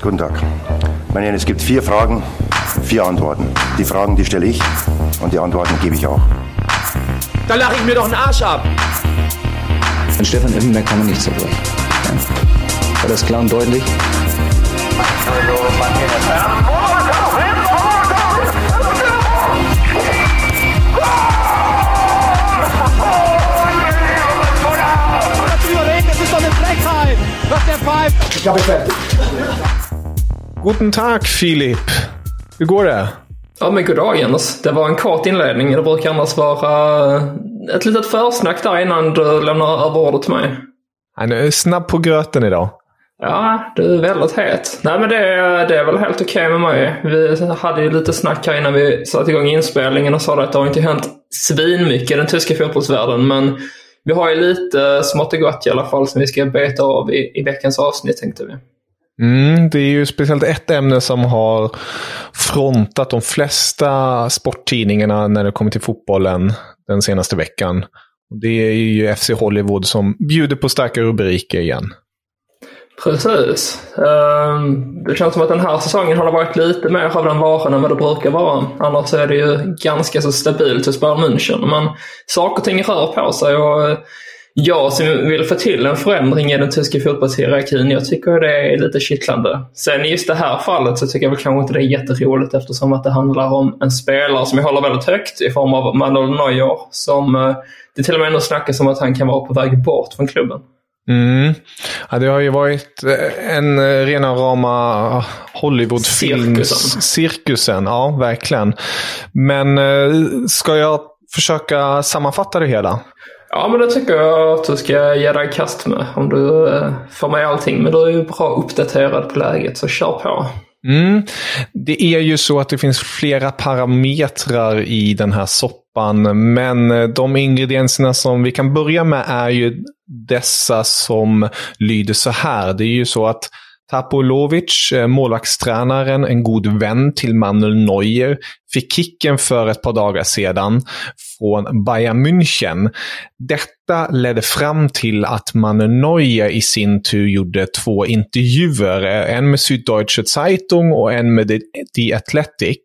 Guten Tag. Meine Herren, es gibt vier Fragen, vier Antworten. Die Fragen, die stelle ich und die Antworten gebe ich auch. Da lache ich mir doch einen Arsch ab. An Stefan Effenberg kann man nicht zerbrechen. Ja. War das klar und deutlich? Das ist doch eine Frechheit. Was der pfeift. Ich ich fertig. Guten Tag Filip! Hur går det? Ja men goddag Jens. Det var en kort inledning. Det brukar annars vara ett litet försnack där innan du lämnar över ordet till mig. Han är snabb på gröten idag. Ja, du är väldigt het. Nej men det, det är väl helt okej med mig. Vi hade ju lite snack här innan vi satte igång inspelningen och sa att det har inte hänt svinmycket i den tyska fotbollsvärlden. Men vi har ju lite smått och gott i alla fall som vi ska beta av i, i veckans avsnitt tänkte vi. Mm, det är ju speciellt ett ämne som har frontat de flesta sporttidningarna när det kommer till fotbollen den senaste veckan. Det är ju FC Hollywood som bjuder på starka rubriker igen. Precis. Ehm, det känns som att den här säsongen har det varit lite mer av den varan än vad det brukar vara. Annars är det ju ganska så stabilt hos Bayern München. Men saker och ting rör på sig och jag som vill få till en förändring i den tyska fotbollshierarkin, jag tycker det är lite kittlande. Sen i just det här fallet så tycker jag väl kanske inte det är jätteroligt eftersom att det handlar om en spelare som jag håller väldigt högt i form av Manuel Neuer. Som eh, det till och med nu snackas om att han kan vara på väg bort från klubben. Mm. Ja, det har ju varit eh, en eh, rena rama Hollywoodfilms... Cirkusen, ja verkligen. Men ska jag försöka sammanfatta det hela? Ja, men det tycker jag att du ska ge dig i kast med. Om du eh, får med allting. Men du är ju bra uppdaterad på läget, så kör på. Mm. Det är ju så att det finns flera parametrar i den här soppan. Men eh, de ingredienserna som vi kan börja med är ju dessa som lyder så här. Det är ju så att Tapolovic, eh, målvaktstränaren, en god vän till Manuel Neuer, fick kicken för ett par dagar sedan från Bayern München. Detta ledde fram till att man Neue i sin tur gjorde två intervjuer. En med Süddeutsche Zeitung och en med The Athletic.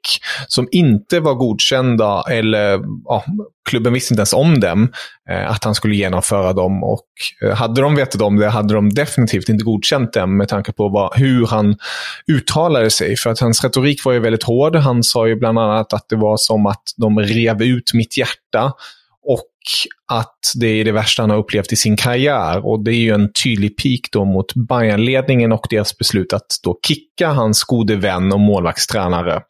Som inte var godkända, eller ja, klubben visste inte ens om dem. Eh, att han skulle genomföra dem. Och eh, hade de vetat om det hade de definitivt inte godkänt dem med tanke på vad, hur han uttalade sig. För att hans retorik var ju väldigt hård. Han sa ju bland annat att det var som att de rev ut mitt hjärta. Och att det är det värsta han har upplevt i sin karriär. Och det är ju en tydlig pik då mot Bayernledningen och deras beslut att då kicka hans gode vän och målvaktstränare.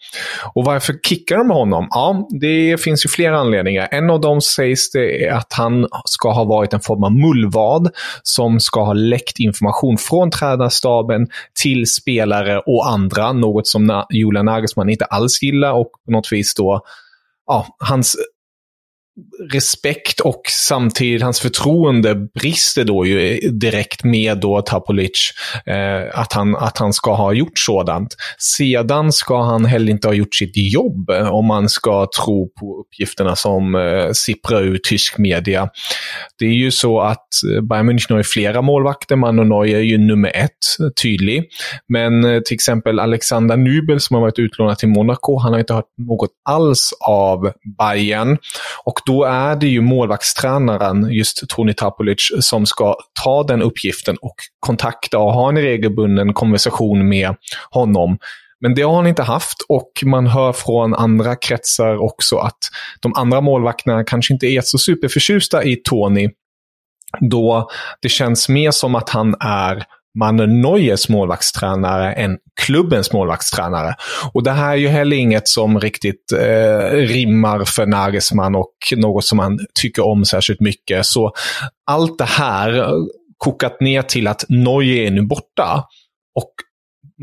Och varför kickar de honom? Ja, det finns ju flera anledningar. En av dem sägs det är att han ska ha varit en form av mullvad som ska ha läckt information från tränarstaben till spelare och andra. Något som Julian Nagelsmann inte alls gillar och på något vis då ja, hans respekt och samtidigt hans förtroende brister då ju direkt med då Tapolic. Eh, att, han, att han ska ha gjort sådant. Sedan ska han heller inte ha gjort sitt jobb om man ska tro på uppgifterna som eh, sipprar ur tysk media. Det är ju så att eh, Bayern München har ju flera målvakter. Manu Neuer är ju nummer ett, tydlig. Men eh, till exempel Alexander Nübel som har varit utlånad till Monaco, han har inte hört något alls av Bayern. Och då är det ju målvaktstränaren, just Tony Tapulic, som ska ta den uppgiften och kontakta och ha en regelbunden konversation med honom. Men det har han inte haft och man hör från andra kretsar också att de andra målvakterna kanske inte är så superförtjusta i Tony. Då det känns mer som att han är Manuel Neuers målvaktstränare än klubbens målvaktstränare. Och det här är ju heller inget som riktigt eh, rimmar för Nagelsmann och något som han tycker om särskilt mycket. Så allt det här eh, kokat ner till att Neuer är nu borta. Och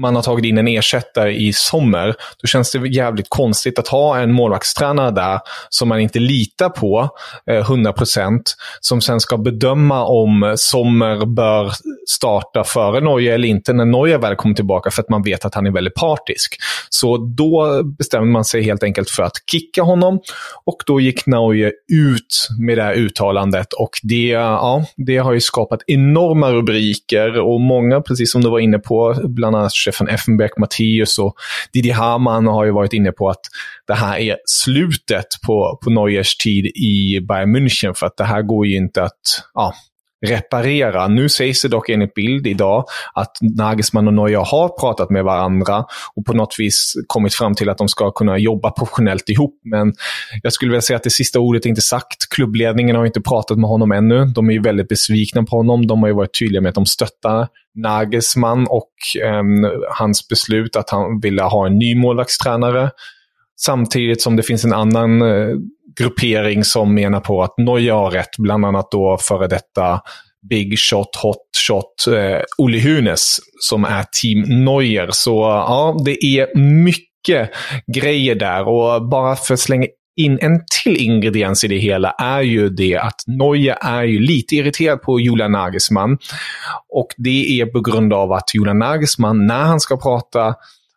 man har tagit in en ersättare i sommar, då känns det jävligt konstigt att ha en målvaktstränare där som man inte litar på eh, 100%, som sen ska bedöma om Sommer bör starta före Norge eller inte när Norge väl kommer tillbaka för att man vet att han är väldigt partisk. Så då bestämde man sig helt enkelt för att kicka honom och då gick Norge ut med det här uttalandet och det, ja, det har ju skapat enorma rubriker och många, precis som du var inne på, bland annat Stefan Effenberg, Matthäus och Didi Hamann har ju varit inne på att det här är slutet på, på Neuers tid i Bayern München för att det här går ju inte att ja, reparera. Nu sägs det dock enligt bild idag att Nagelsmann och Neuer har pratat med varandra och på något vis kommit fram till att de ska kunna jobba professionellt ihop. Men jag skulle vilja säga att det sista ordet är inte sagt. Klubbledningen har inte pratat med honom ännu. De är ju väldigt besvikna på honom. De har ju varit tydliga med att de stöttar Nagelsmann och eh, hans beslut att han ville ha en ny målvaktstränare. Samtidigt som det finns en annan eh, gruppering som menar på att Neuer har rätt, bland annat då före detta Big Shot, Hot Shot, eh, Olle Hunes som är Team Neuer. Så ja, det är mycket grejer där och bara för att slänga in en till ingrediens i det hela är ju det att Neuer är ju lite irriterad på Julian Nagelsmann. Och det är på grund av att Julian Nagelsmann, när han ska prata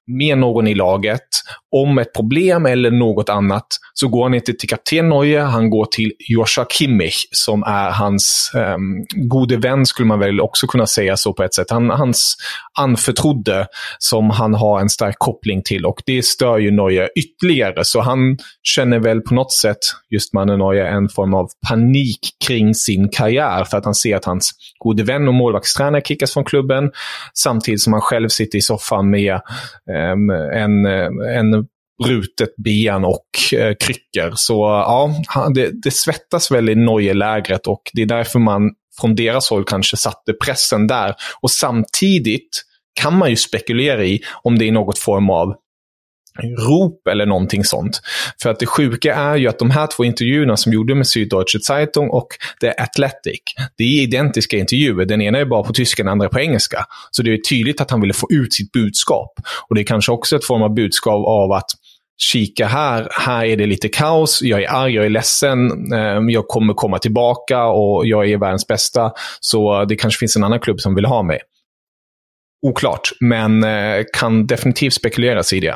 med någon i laget om ett problem eller något annat så går han inte till kapten Neue, han går till Joshua Kimmich som är hans um, gode vän, skulle man väl också kunna säga så på ett sätt. Han, hans anförtrodde som han har en stark koppling till och det stör ju Neue ytterligare. Så han känner väl på något sätt, just mannen Neue, en form av panik kring sin karriär för att han ser att hans gode vän och målvaktstränare kickas från klubben samtidigt som han själv sitter i soffan med Ehm, en, en brutet ben och eh, kryckor. Så ja, det, det svettas väl i Neue-lägret och det är därför man från deras håll kanske satte pressen där. Och samtidigt kan man ju spekulera i om det är något form av rop eller någonting sånt. För att det sjuka är ju att de här två intervjuerna som gjorde med Süddeutsche Zeitung och The Athletic, det är identiska intervjuer. Den ena är bara på tyska, den andra på engelska. Så det är tydligt att han ville få ut sitt budskap. Och det är kanske också ett form av budskap av att kika här, här är det lite kaos, jag är arg, jag är ledsen, ehm, jag kommer komma tillbaka och jag är världens bästa. Så det kanske finns en annan klubb som vill ha mig. Oklart, men eh, kan definitivt spekuleras i det.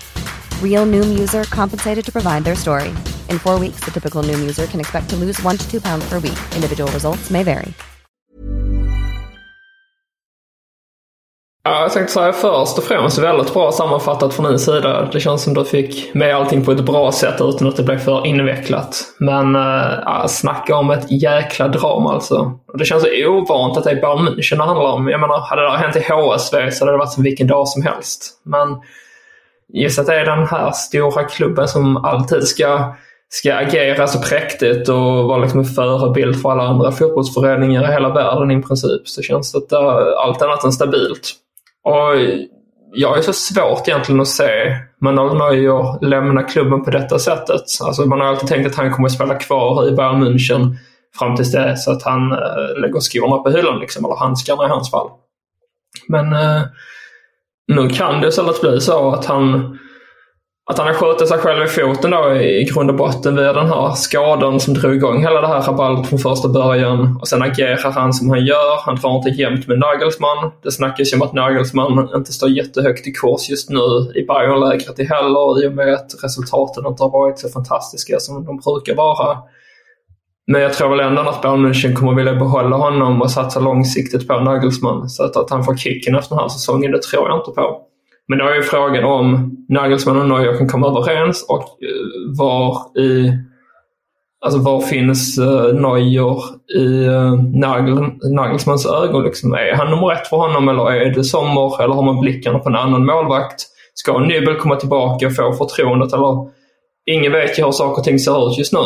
Real Noom user compensated to provide their story. In four weeks, the typical Noom user can expect to lose one to two pounds per week. Individual results may vary. Ja, jag tänkte säga först och främst väldigt bra sammanfattat från din sida. Det känns som du fick med allting på ett bra sätt utan att det blev för invecklat. Men äh, ja, snacka om ett jäkla drama alltså. Det känns så ovant att det är Bayern München det handlar om. Jag menar, hade det hänt i HSV så hade det varit som vilken dag som helst. Men just att det är den här stora klubben som alltid ska, ska agera så präktigt och vara liksom en förebild för alla andra fotbollsföreningar i hela världen i princip. Så känns det att det är allt annat än stabilt. Och jag är så svårt egentligen att se Manuel Neuer lämna klubben på detta sättet. Alltså man har alltid tänkt att han kommer att spela kvar i Bayern München fram tills dess att han äh, lägger skorna på hyllan, liksom, eller handskarna i hans fall. Men äh, nu kan det istället bli så att han att han har skjutit sig själv i foten då i grund och botten via den här skadan som drog igång hela det här rabaldet från första början. Och sen agerar han som han gör. Han drar inte jämnt med Nagelsmann. Det snackas ju om att Nagelsmann inte står jättehögt i kurs just nu i Bayernlägret i heller i och med att resultaten inte har varit så fantastiska som de brukar vara. Men jag tror väl ändå att Bayern München kommer vilja behålla honom och satsa långsiktigt på Nagelsmann. Så att, att han får kicken efter den här säsongen, det tror jag inte på. Men då är ju frågan om Nagelsmann och Neuer kan komma överens och eh, var i Alltså var finns eh, Neuer i eh, Nagel, Nagelsmans ögon? Liksom? Är han nummer ett för honom eller är det Sommer? Eller har man blickarna på en annan målvakt? Ska Nybel komma tillbaka och få förtroendet? Eller ingen vet ju hur saker och ting ser ut just nu.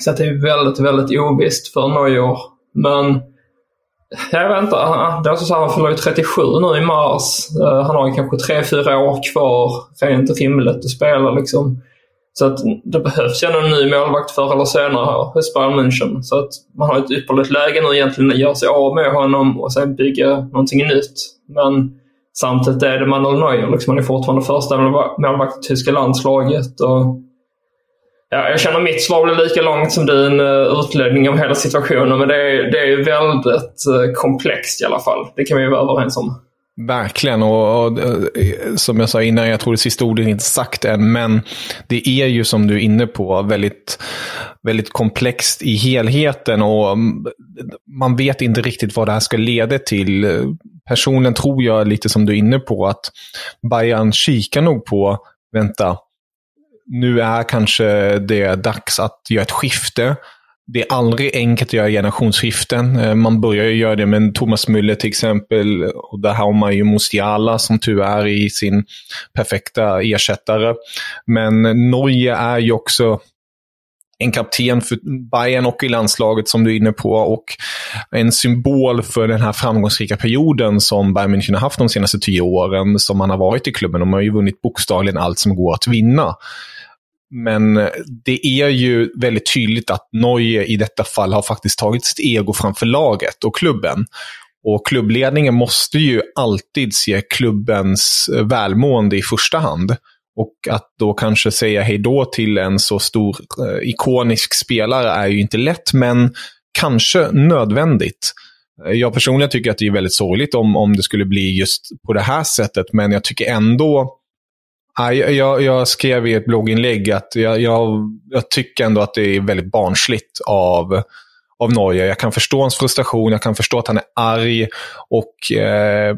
Så det är väldigt, väldigt ovisst för Neuer. Men jag vet inte. Det är alltså så han fyller ju 37 nu i mars. Eh, han har ju kanske 3-4 år kvar rent rimligt att spela liksom. Så att det behövs ju en ny målvakt förr eller senare här hos Bayern München. Så att man har ett ypperligt läge nu egentligen att göra sig av med honom och sen bygga någonting nytt. Men samtidigt är det Manuel Neuer. Liksom. Han är fortfarande första målvakt i tyska landslaget. Och Ja, jag känner mitt svar blir lika långt som din eh, utläggning av hela situationen. Men det är, det är väldigt eh, komplext i alla fall. Det kan vi vara överens om. Verkligen, och, och, eh, som jag sa innan, jag tror det sista ordet är inte sagt än, men det är ju som du är inne på väldigt, väldigt komplext i helheten och mm, man vet inte riktigt vad det här ska leda till. Personligen tror jag, lite som du är inne på, att Bayern kikar nog på, vänta, nu är kanske det dags att göra ett skifte. Det är aldrig enkelt att göra generationsskiften. Eh, man börjar ju göra det med Thomas Müller till exempel. Och där har man ju Musiala som tur är i sin perfekta ersättare. Men Norge är ju också en kapten för Bayern och i landslaget som du är inne på. Och en symbol för den här framgångsrika perioden som Bayern München har haft de senaste tio åren som man har varit i klubben. De har ju vunnit bokstavligen allt som går att vinna. Men eh, det är ju väldigt tydligt att Norge i detta fall har faktiskt tagit sitt ego framför laget och klubben. Och klubbledningen måste ju alltid se klubbens eh, välmående i första hand. Och att då kanske säga hej då till en så stor eh, ikonisk spelare är ju inte lätt, men kanske nödvändigt. Eh, jag personligen tycker att det är väldigt sorgligt om, om det skulle bli just på det här sättet, men jag tycker ändå jag, jag, skrev i ett blogginlägg att jag, jag, jag, tycker ändå att det är väldigt barnsligt av, av Norge. Jag kan förstå hans frustration, jag kan förstå att han är arg och, eh,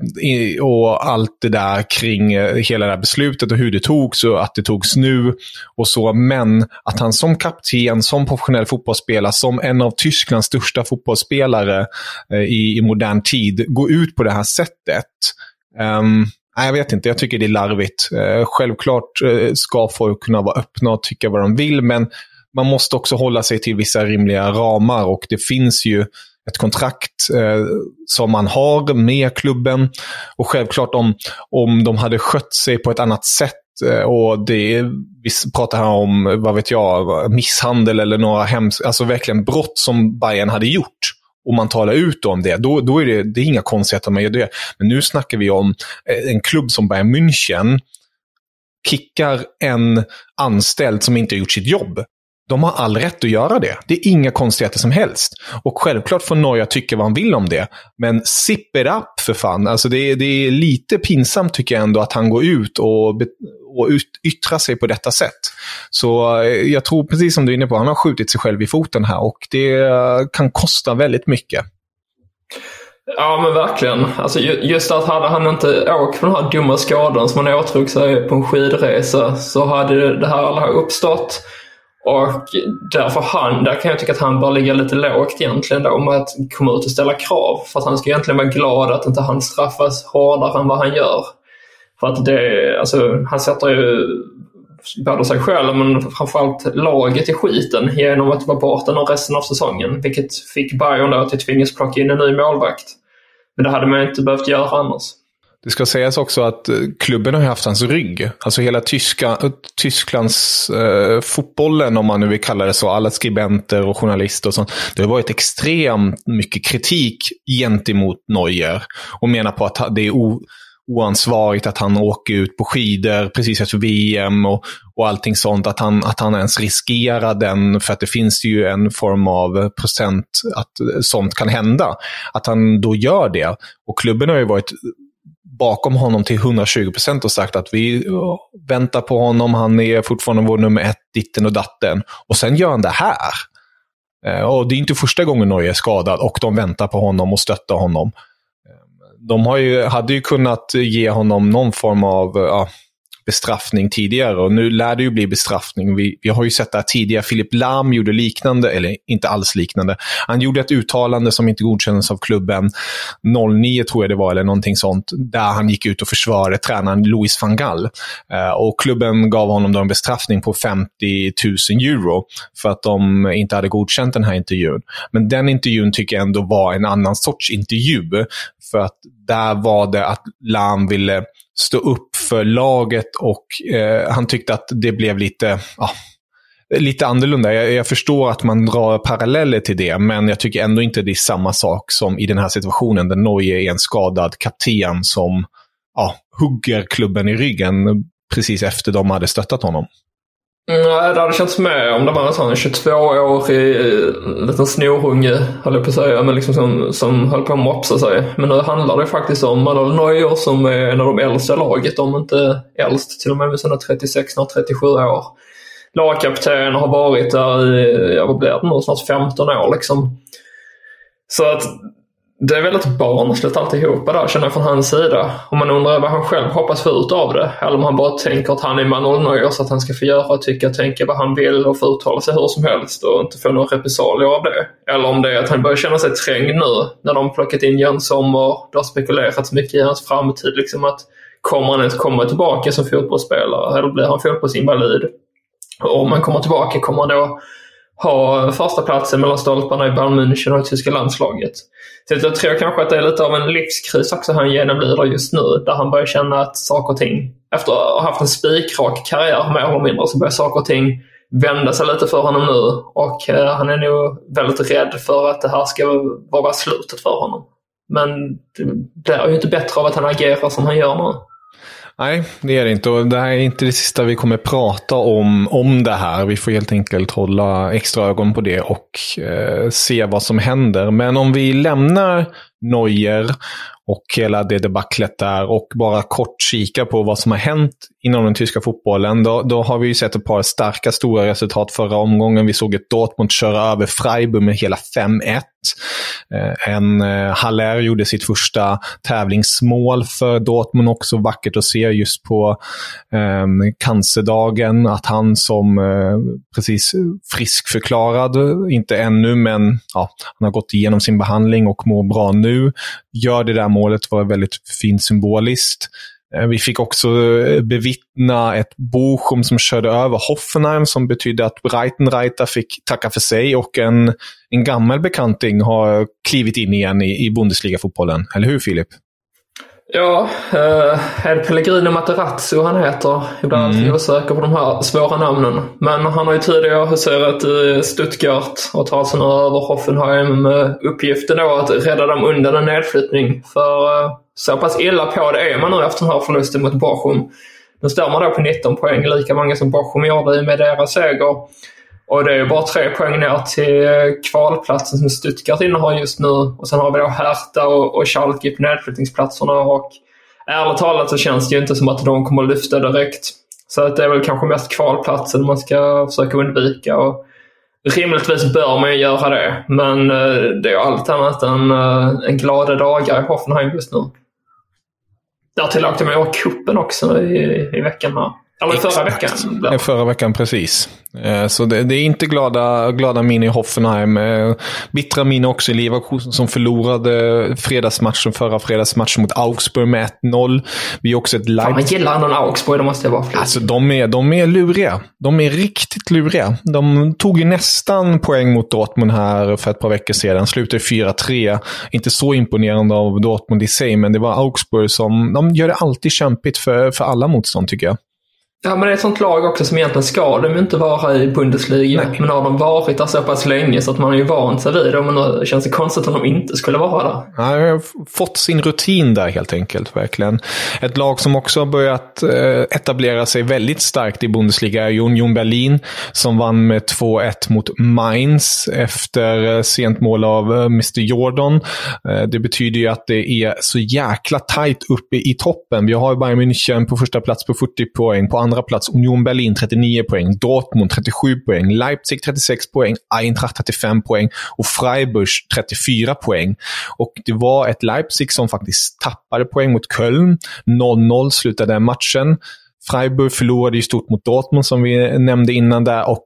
och allt det där kring eh, hela det här beslutet och hur det togs och att det togs nu och så. Men att han som kapten, som professionell fotbollsspelare, som en av Tysklands största fotbollsspelare eh, i, i modern tid, går ut på det här sättet. Um, Nej, jag vet inte. Jag tycker det är larvigt. Eh, självklart eh, ska folk kunna vara öppna och tycka vad de vill, men man måste också hålla sig till vissa rimliga ramar och det finns ju ett kontrakt eh, som man har med klubben. Och självklart om, om de hade skött sig på ett annat sätt eh, och det, vi pratar här om, vad vet jag, misshandel eller några hemska, alltså verkligen brott som Bayern hade gjort och man talar ut om det, då, då är det, det är inga konstigheter man gör det. Men nu snackar vi om eh, en klubb som Bayern München kickar en anställd som inte har gjort sitt jobb. De har all rätt att göra det. Det är inga konstigheter som helst. Och självklart får Noja tycka vad han vill om det. Men sip it up för fan. Alltså det, det är lite pinsamt tycker jag ändå att han går ut och, och ut, sig på detta sätt. Så eh, jag tror, precis som du är inne på, han har skjutit sig själv i foten här och det eh, kan kosta väldigt mycket. Ja men verkligen. Alltså, just att hade han inte åkt på den här dumma skadan som han åtrog sig på en skidresa så hade det här aldrig uppstått. Och därför han, där kan jag tycka att han bör ligga lite lågt egentligen då med att komma ut och ställa krav. För att han ska egentligen vara glad att inte han straffas hårdare än vad han gör. För att det, alltså han sätter ju både sig själv men framförallt laget i skiten genom att vara borta nu resten av säsongen. Vilket fick Bayern då att tvingas plocka in en ny målvakt. Men det hade man inte behövt göra annars. Det ska sägas också att eh, klubben har haft hans rygg. Alltså hela tyska, eh, Tysklands eh, fotbollen, om man nu vill kalla det så, alla skribenter och journalister och sånt. Det har varit extremt mycket kritik gentemot Neuer. Och menar på att det är o, oansvarigt att han åker ut på skidor precis efter VM och, och allting sånt. Att han, att han ens riskerar den, för att det finns ju en form av procent att sånt kan hända. Att han då gör det. Och klubben har ju varit bakom honom till 120 procent och sagt att vi väntar på honom, han är fortfarande vår nummer ett, ditten och datten. Och sen gör han det här. Eh, och Det är inte första gången Norge är skadad och de väntar på honom och stöttar honom. De har ju, hade ju kunnat ge honom någon form av ja, bestraffning tidigare och nu lär det ju bli bestraffning. Vi, vi har ju sett det här tidigare. Filip Lam gjorde liknande, eller inte alls liknande. Han gjorde ett uttalande som inte godkändes av klubben 09 tror jag det var, eller någonting sånt, där han gick ut och försvarade tränaren Louis van Gaal. Eh, och klubben gav honom då en bestraffning på 50 000 euro för att de inte hade godkänt den här intervjun. Men den intervjun tycker jag ändå var en annan sorts intervju. För att där var det att Lam ville stå upp för laget och eh, han tyckte att det blev lite, ja, lite annorlunda. Jag, jag, förstår att man drar paralleller till det, men jag tycker ändå inte det är samma sak som i den här situationen där Norge är en skadad kapten som ja, hugger klubben i ryggen precis efter de hade stöttat honom. Mm, nej, det hade känts med om det var en sån 22-årig eh, liten snorunge, höll jag på att säga, men liksom som, som höll på att mopsa sig. Men nu handlar det faktiskt om Manuel Neuer som är en av de äldsta i laget, om inte äldst, till och med med sina 36, 37 år. Lagkapten har varit där i, ja vad blir det nu, snart 15 år liksom. Så att det är väldigt barnsligt alltihopa där känner jag från hans sida. Och man undrar vad han själv hoppas få ut av det. Eller om han bara tänker att han är man och nöjer sig att han ska få göra och tycka och tänka vad han vill och få uttala sig hur som helst och inte få några repressalier av det. Eller om det är att han börjar känna sig trängd nu när de plockat in Jens Sommer. Det har spekulerats mycket i hans framtid. Liksom att kommer han ens komma tillbaka som fotbollsspelare eller blir han fotbollsinvalid? Och om han kommer tillbaka, kommer han då ha första platsen mellan stolparna i Bayern München och det tyska landslaget. Så jag tror kanske att det är lite av en livskris också han genomlider just nu, där han börjar känna att saker och ting, efter att ha haft en spikrak karriär mer eller mindre, så börjar saker och ting vända sig lite för honom nu och eh, han är nog väldigt rädd för att det här ska vara slutet för honom. Men det är ju inte bättre av att han agerar som han gör nu. Nej, det är det inte. Och det här är inte det sista vi kommer prata om, om det här. Vi får helt enkelt hålla extra ögon på det och eh, se vad som händer. Men om vi lämnar Neuer och hela det debaclet där och bara kort kika på vad som har hänt inom den tyska fotbollen. Då, då har vi ju sett ett par starka, stora resultat förra omgången. Vi såg ett Dortmund köra över Freiburg med hela 5-1. Eh, en eh, Haller gjorde sitt första tävlingsmål för Dortmund också. Vackert att se just på eh, cancerdagen att han som eh, precis friskförklarad, inte ännu, men ja, han har gått igenom sin behandling och mår bra nu. Gör det där målet var väldigt fint symboliskt. Eh, vi fick också eh, bevittna ett Bochum som körde över Hoffenheim som betydde att Breitenreiter fick tacka för sig och en, en gammal bekanting har klivit in igen i, i Bundesliga-fotbollen. Eller hur Filip? Ja, eh, det Pellegrino Materazzo han heter? Ibland mm. är jag osäker på de här svåra namnen. Men han har ju tidigare huserat i Stuttgart och tar alltså nu över Hoffenheim med uppgiften då att rädda dem undan en nedflyttning. För eh, så pass illa på det är man nu efter den här förlusten mot Bochum. Nu står man då på 19 poäng, lika många som Bochum gjorde med deras seger. Och det är ju bara tre poäng ner till eh, kvalplatsen som Stuttgart innehar just nu. Och sen har vi då Hertha och, och Schalke på nedflyttningsplatserna. Och ärligt talat så känns det ju inte som att de kommer att lyfta direkt. Så att det är väl kanske mest kvalplatsen man ska försöka undvika. Och rimligtvis bör man ju göra det. Men eh, det är allt annat än eh, en glada dagar i Hoffenheim just nu. Därtill åkte man ju kuppen också i, i veckan här. Eller förra veckan. Ja. Förra veckan, precis. Eh, så det, det, är inte glada, glada min i Hoffenheim. Eh, bittra min också i Leverkusen som förlorade fredagsmatchen, förra fredagsmatchen mot Augsburg med 1-0. Vi är också ett live... Man gillar någon Augsburg, det måste jag vara. Alltså de är, de är luriga. De är riktigt luriga. De tog ju nästan poäng mot Dortmund här för ett par veckor sedan. Slutade 4-3. Inte så imponerande av Dortmund i sig, men det var Augsburg som... De gör det alltid kämpigt för, för alla motstånd tycker jag. Ja, men det är ett sånt lag också som egentligen ska de inte vara i Bundesliga. Nej. Men har de varit där så pass länge så att man har ju vant sig vid det. Men då känns det konstigt om de inte skulle vara där. Ja, jag har fått sin rutin där helt enkelt, verkligen. Ett lag som också har börjat eh, etablera sig väldigt starkt i Bundesliga är Union Berlin, som vann med 2-1 mot Mainz efter eh, sent mål av eh, Mr Jordan. Det betyder ju att det är så jäkla tajt uppe i toppen. Vi har Bayern München på första plats på 40 poäng. På andra Andra plats Union Berlin 39 poäng, Dortmund 37 poäng, Leipzig 36 poäng, Eintracht 35 poäng och Freiburg 34 poäng. Och det var ett Leipzig som faktiskt tappade poäng mot Köln. 0-0 slutade matchen. Freiburg förlorade ju stort mot Dortmund som vi nämnde innan där och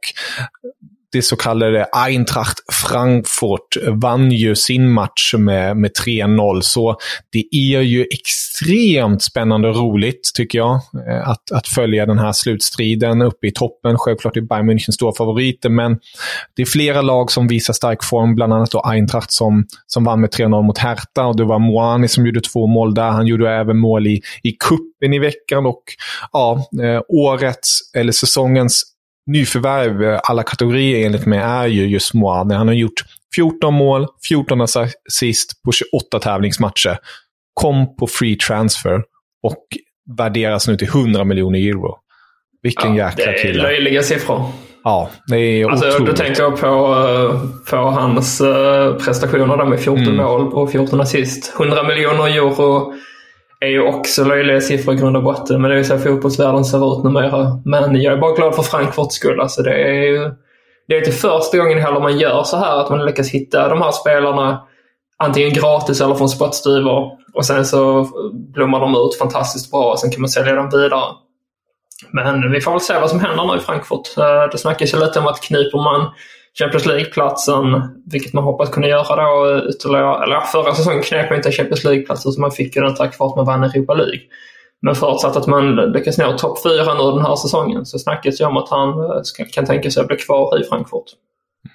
det så kallade Eintracht Frankfurt vann ju sin match med, med 3-0. Så det är ju extremt spännande och roligt, tycker jag, eh, att, att följa den här slutstriden uppe i toppen. Självklart är Bayern München stora favoriter, men det är flera lag som visar stark form, bland annat då Eintracht som, som vann med 3-0 mot Hertha. Och det var Moani som gjorde två mål där. Han gjorde även mål i, i kuppen i veckan. Och ja, eh, årets, eller säsongens nyförvärv eh, alla kategorier enligt mig är ju just Moane. Han har gjort 14 mål, 14 assist på 28 tävlingsmatcher. Kom på free transfer och värderas nu till 100 miljoner euro. Vilken ja, jäkla kille. Det är löjliga siffror. Ja, det är alltså, otroligt. Då tänker jag på, eh, på hans eh, prestationer där med 14 mm. mål och 14 assist. 100 miljoner euro är ju också löjliga siffror i grund och botten, men det är ju så fotbollsvärlden ser ut numera. Men jag är bara glad för Frankfurts skull. Alltså det är ju det är inte första gången heller man gör så här, att man lyckas hitta de här spelarna antingen gratis eller från spottstyver. Och sen så blommar de ut fantastiskt bra och sen kan man sälja dem vidare. Men vi får väl se vad som händer nu i Frankfurt. Eh, det snackas ju lite om att kniper man Champions League-platsen, vilket man hoppas kunna göra då ytterligare. Eller förra säsongen knep man inte Champions League-platsen så man fick ju den tack vare att man vann Europa League. Men förutsatt att man lyckas nå topp fyra nu den här säsongen så snackas det om att han eh, kan tänka sig att bli kvar i Frankfurt.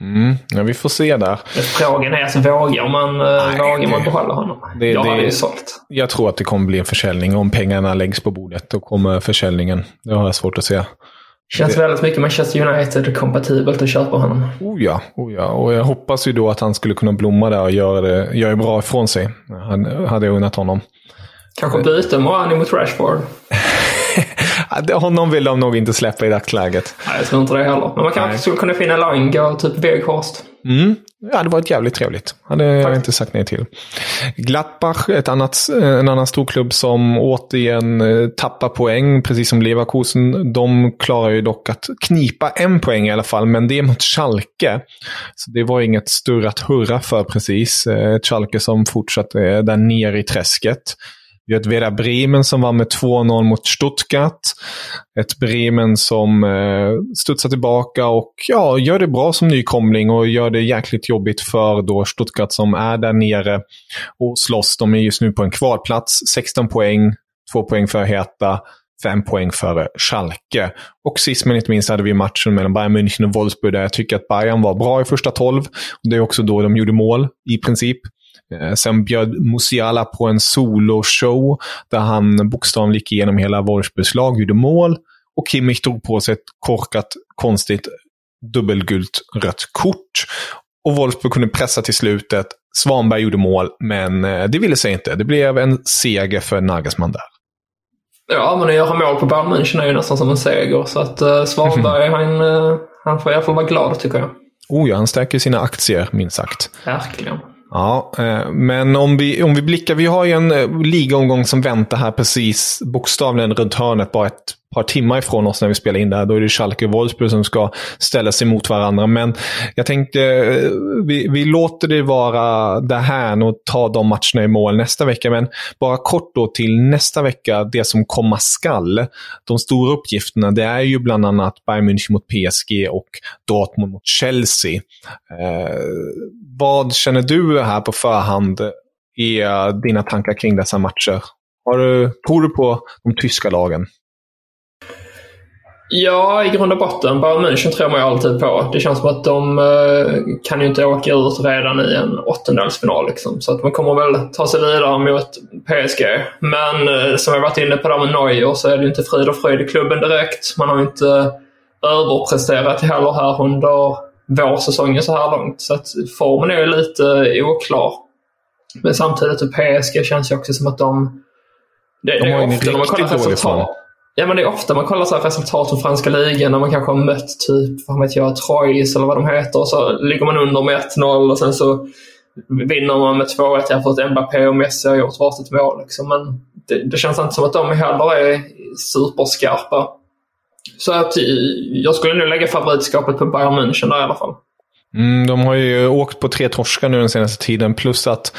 Mm, ja, vi får se där. Frågan är alltså, vågar man, eh, Nej, vågar man behålla honom? Det, jag det, hade ju sålt. Jag tror att det kommer bli en försäljning. Om pengarna läggs på bordet, då kommer försäljningen. Det har jag svårt att se. Känns det... väldigt mycket Manchester United-kompatibelt att köpa honom. Oh ja, oh ja, och jag hoppas ju då att han skulle kunna blomma där och göra det göra bra ifrån sig. Han, hade jag unnat honom. Kanske byta Moani mot Rashford. Honom vill de nog inte släppa i dagsläget. Nej, jag tror inte det heller. Men man kanske skulle kunna finna Langa och typ Weghorst. Mm. Det var ett jävligt trevligt. hade jag inte sagt nej till. Gladbach, ett annat, en annan storklubb som återigen eh, tappar poäng, precis som Leverkusen. De klarar ju dock att knipa en poäng i alla fall, men det är mot Schalke. Så det var inget större att hurra för precis. Eh, ett Schalke som fortsatt är där nere i träsket. Vi har ett Vera Bremen som vann med 2-0 mot Stuttgart. Ett Bremen som eh, studsar tillbaka och ja, gör det bra som nykomling och gör det jäkligt jobbigt för då Stuttgart som är där nere och slåss. De är just nu på en kvalplats. 16 poäng, 2 poäng för Heta 5 poäng före Schalke. Och sist men inte minst hade vi matchen mellan Bayern München och Wolfsburg där jag tycker att Bayern var bra i första 12. Det är också då de gjorde mål i princip. Eh, sen bjöd Musiala på en soloshow där han bokstavligen gick igenom hela Wolfsburgs lag, gjorde mål. Och Kimmich tog på sig ett korkat, konstigt dubbelgult rött kort. Och Wolfsburg kunde pressa till slutet. Svanberg gjorde mål, men eh, det ville sig inte. Det blev en seger för Nagelsmann där. Ja, men att göra mål på Bayern München är ju nästan som en seger. Så att uh, Svanberg, han, uh, han får alla fall vara glad tycker jag. Oh ja, han stärker sina aktier, minst sagt. Verkligen. Ja, eh, men om vi, om vi blickar, vi har ju en eh, ligaomgång som väntar här precis bokstavligen runt hörnet, bara ett par timmar ifrån oss när vi spelar in det här. Då är det Schalke och Wolfsburg som ska ställa sig mot varandra. Men jag tänkte, eh, vi, vi låter det vara det här och ta de matcherna i mål nästa vecka. Men bara kort då till nästa vecka, det som komma skall. De stora uppgifterna, det är ju bland annat Bayern München mot PSG och Dortmund mot Chelsea. Eh, vad känner du här på förhand är eh, dina tankar kring dessa matcher? Har du, tror du på de tyska lagen? Ja, i grund och botten. Bayern München tror man ju alltid på. Det känns som att de eh, kan ju inte åka ut redan i en åttondelsfinal. Liksom. Så att man kommer väl ta sig vidare mot PSG. Men eh, som jag varit inne på där med Neuer så är det ju inte frid och fröjd i klubben direkt. Man har ju inte överpresterat heller här under vårsäsongen så här långt. Så att formen är ju lite oklar. Men samtidigt, PSG känns ju också som att de... Det, De det har är ju en riktigt dålig form. Ja, men det är ofta man kollar så här resultat från franska ligan när man kanske har mött typ, vad vet jag, Troyes eller vad de heter. Och så ligger man under med 1-0 och sen så vinner man med 2-1 jämfört med Mbappé och Messi har gjort varsitt mål. Liksom. Men det, det känns inte som att de heller är superskarpa. Så att eh, jag skulle nu lägga favoritskapet på Bayern München där i alla fall. Mm, de har ju åkt på tre torskar nu den senaste tiden. Plus att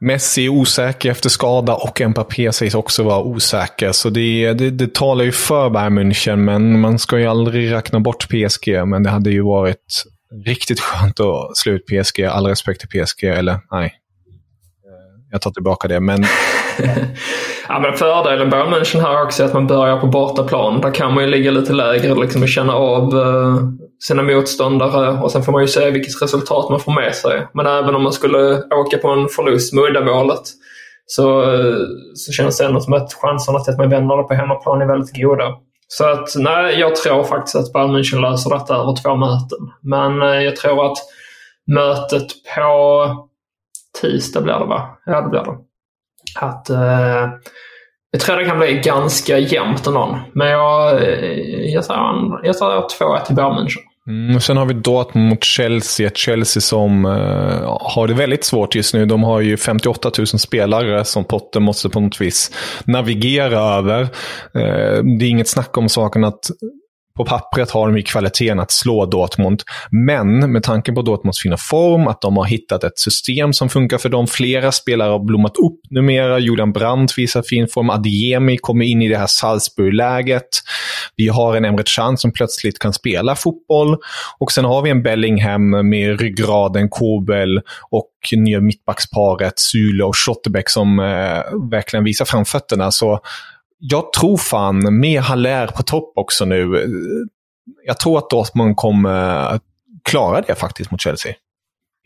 Messi är osäker efter skada och Mbappé sägs också vara osäker. Så det, det, det talar ju för Bayern München, men man ska ju aldrig räkna bort PSG. Men det hade ju varit riktigt skönt att slå ut PSG. All respekt till PSG, eller nej. Jag tar tillbaka det, men Ja, men fördelen Bayern München här också är att man börjar på bortaplan. Där kan man ju ligga lite lägre liksom, och känna av eh, sina motståndare och sen får man ju se vilket resultat man får med sig. Men även om man skulle åka på en förlust med uddamålet så, eh, så känns det ändå som att chanserna till att man vänder det på hemmaplan är väldigt goda. Så att nej, jag tror faktiskt att Bayern München löser detta över två möten. Men eh, jag tror att mötet på tisdag blir det va? Ja, det blir det att eh, jag tror det kan bli ganska jämnt ändå. Men jag, eh, jag säger, jag säger 2-1 till Bayern München. Mm, sen har vi Dortmund mot Chelsea. Chelsea som eh, har det väldigt svårt just nu. De har ju 58 000 spelare som Potter måste på något vis navigera över. Eh, det är inget snack om saken att på pappret har de ju kvaliteten att slå Dortmund. Men med tanke på Dortmunds fina form, att de har hittat ett system som funkar för dem. Flera spelare har blommat upp numera. Julian Brandt visar fin form. Adiemi kommer in i det här Salzburg-läget. Vi har en Emre Can som plötsligt kan spela fotboll. Och sen har vi en Bellingham med ryggraden Kobel och nya mittbacksparet Sule och Schotterbeck som eh, verkligen visar framfötterna. Så jag tror fan, med Haller på topp också nu, jag tror att Dortmund kommer klara det faktiskt mot Chelsea.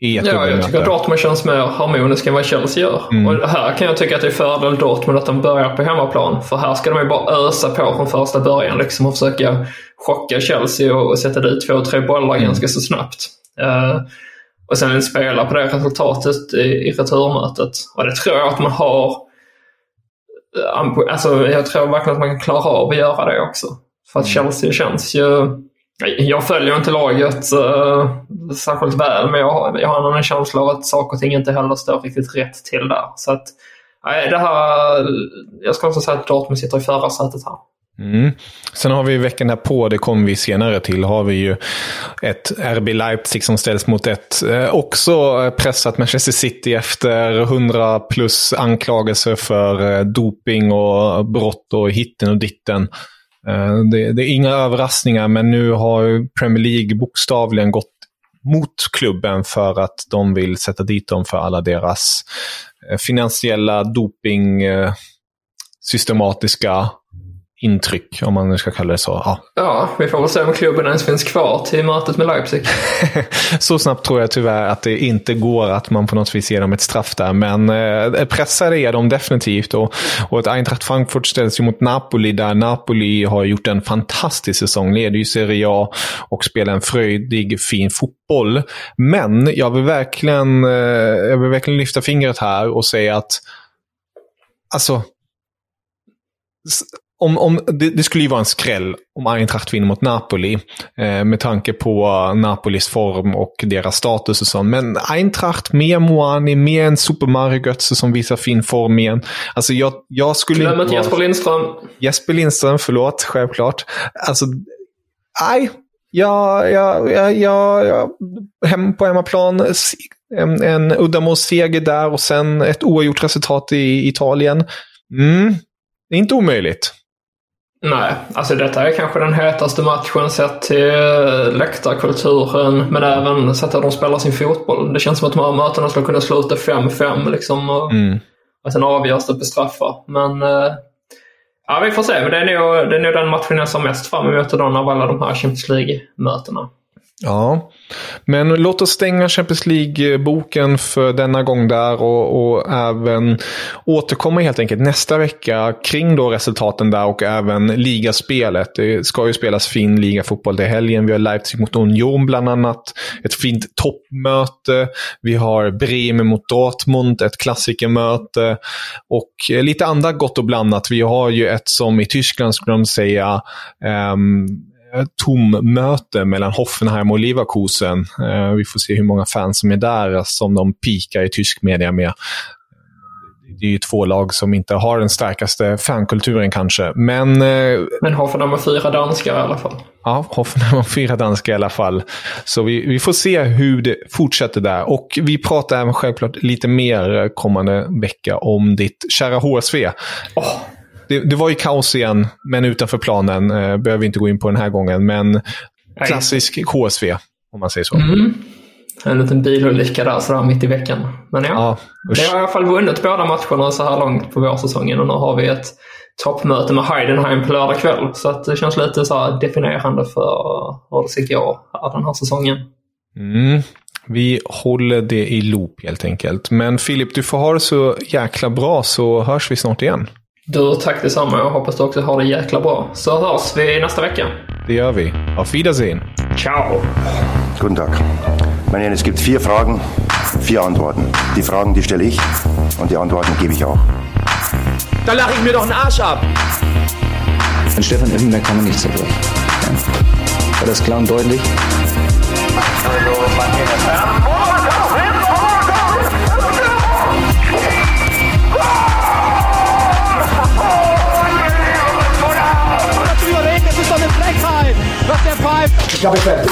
I ett Ja, jag tycker att Dortmund känns mer harmonisk än vad Chelsea gör. Mm. Och här kan jag tycka att det är fördel Dortmund att de börjar på hemmaplan. För här ska de ju bara ösa på från första början liksom, och försöka chocka Chelsea och, sätta dit två, tre bollar Mm. ganska så snabbt. Eh, och sen spela på det resultatet i, i returmötet. Och det tror jag att man har Alltså, jag tror verkligen att man kan klara av att göra det också. För att Chelsea känns ju... Jag följer inte laget uh, särskilt väl, men jag har, jag har en känsla av att saker och ting inte heller står riktigt rätt till där. Så att, nej, det här... Jag ska också säga att Dortmund sitter i förarsätet här. Mm. Sen har vi veckan därpå, det kommer vi senare till, har vi ju ett RB Leipzig som ställs mot ett eh, också pressat Manchester City efter 100 plus anklagelser för eh, doping och brott och hitten och ditten. Eh, det, det är inga överraskningar, men nu har Premier League bokstavligen gått mot klubben för att de vill sätta dit dem för alla deras eh, finansiella doping eh, systematiska intryck, om man nu ska kalla det så. Ja. Ja, vi får väl se om klubben ens finns kvar till mötet med Leipzig. så snabbt tror jag tyvärr att det inte går att man på något vis ger dem ett straff där. Men eh, pressade är de definitivt. Och, och ett Eintracht Frankfurt ställs ju mot Napoli där Napoli har gjort en fantastisk säsong. Leder ju Serie A och spelar en fröjdig, fin fotboll. Men jag vill verkligen, eh, jag vill verkligen lyfta fingret här och säga att Alltså, om, om, det, det, skulle ju vara en skräll om Eintracht vinner mot Napoli. Eh, med tanke på Napolis form och deras status och så. Men Eintracht med Moani, med en Super Mario Götze som visar fin form igen. Alltså jag, jag skulle Glöm inte Jesper Lindström. Jesper Lindström, förlåt, självklart. Alltså, nej. Ja, ja, ja, ja, ja. Hem på hemmaplan. En, en uddamålsseger där och sen ett oavgjort resultat i Italien. Mm, det är inte omöjligt. Nej, alltså detta är kanske den hetaste matchen sett till läktarkulturen men även sett att de spelar sin fotboll. Det känns som att de här mötena skulle kunna sluta 5-5 liksom. Och, mm. och sen avgörs det på straffar. Men eh, Ja, vi får se. Men det är nog, det är nog den matchen jag ser mest fram emot av alla de här Champions League-mötena. Ja, men låt oss stänga Champions League-boken för denna gång där och, och, även återkomma helt enkelt nästa vecka kring då resultaten där och även ligaspelet. Det ska ju spelas fin ligafotboll till helgen. Vi har Leipzig mot Union bland annat. Ett fint toppmöte. Vi har Bremen mot Dortmund, ett klassikermöte. Och lite andra gott och blandat. Vi har ju ett som i Tyskland skulle de säga um, tommöte mellan Hoffenheim och Leverkusen. Eh, vi får se hur många fans som är där som de pikar i tysk media med. Det är ju två lag som inte har den starkaste fankulturen kanske. Men, eh, Men Hoffenheim har fyra danskar i alla fall. Ja, Hoffenheim har fyra danskar i alla fall. Så vi, vi får se hur det fortsätter där. Och vi pratar även självklart lite mer kommande vecka om ditt kära HSV. Oh det, det, var ju kaos igen, men utanför planen. Eh, behöver vi inte gå in på den här gången. Men klassisk KSV, om man säger så. Mm. En liten bilolycka där sådär mitt i veckan. Men ja, ja vi har i alla fall vunnit båda matcherna så här långt på vårsäsongen och nu har vi ett toppmöte med Heidenheim på lördag kväll. Så att det känns lite så definierande för hur det ska gå den här säsongen. Mm. Vi håller det i loop helt enkelt. Men Filip, du får ha det så jäkla bra så hörs vi snart igen. Du, tack detsamma. Jag hoppas du också har det jäkla bra. Så hörs vi nästa vecka. Det gör vi. Auf Wiedersehen. Ciao. Guten Tag. Meine es gibt vier Fragen, vier Antworten. Die Fragen, die stelle ich und die Antworten gebe ich auch. Da lache ich mir doch einen Arsch ab. An Stefan Effenberg kann man nicht zerbrechen. Ja. War das klar und deutlich? Was der pfeift. Ich glaube, ich fertig.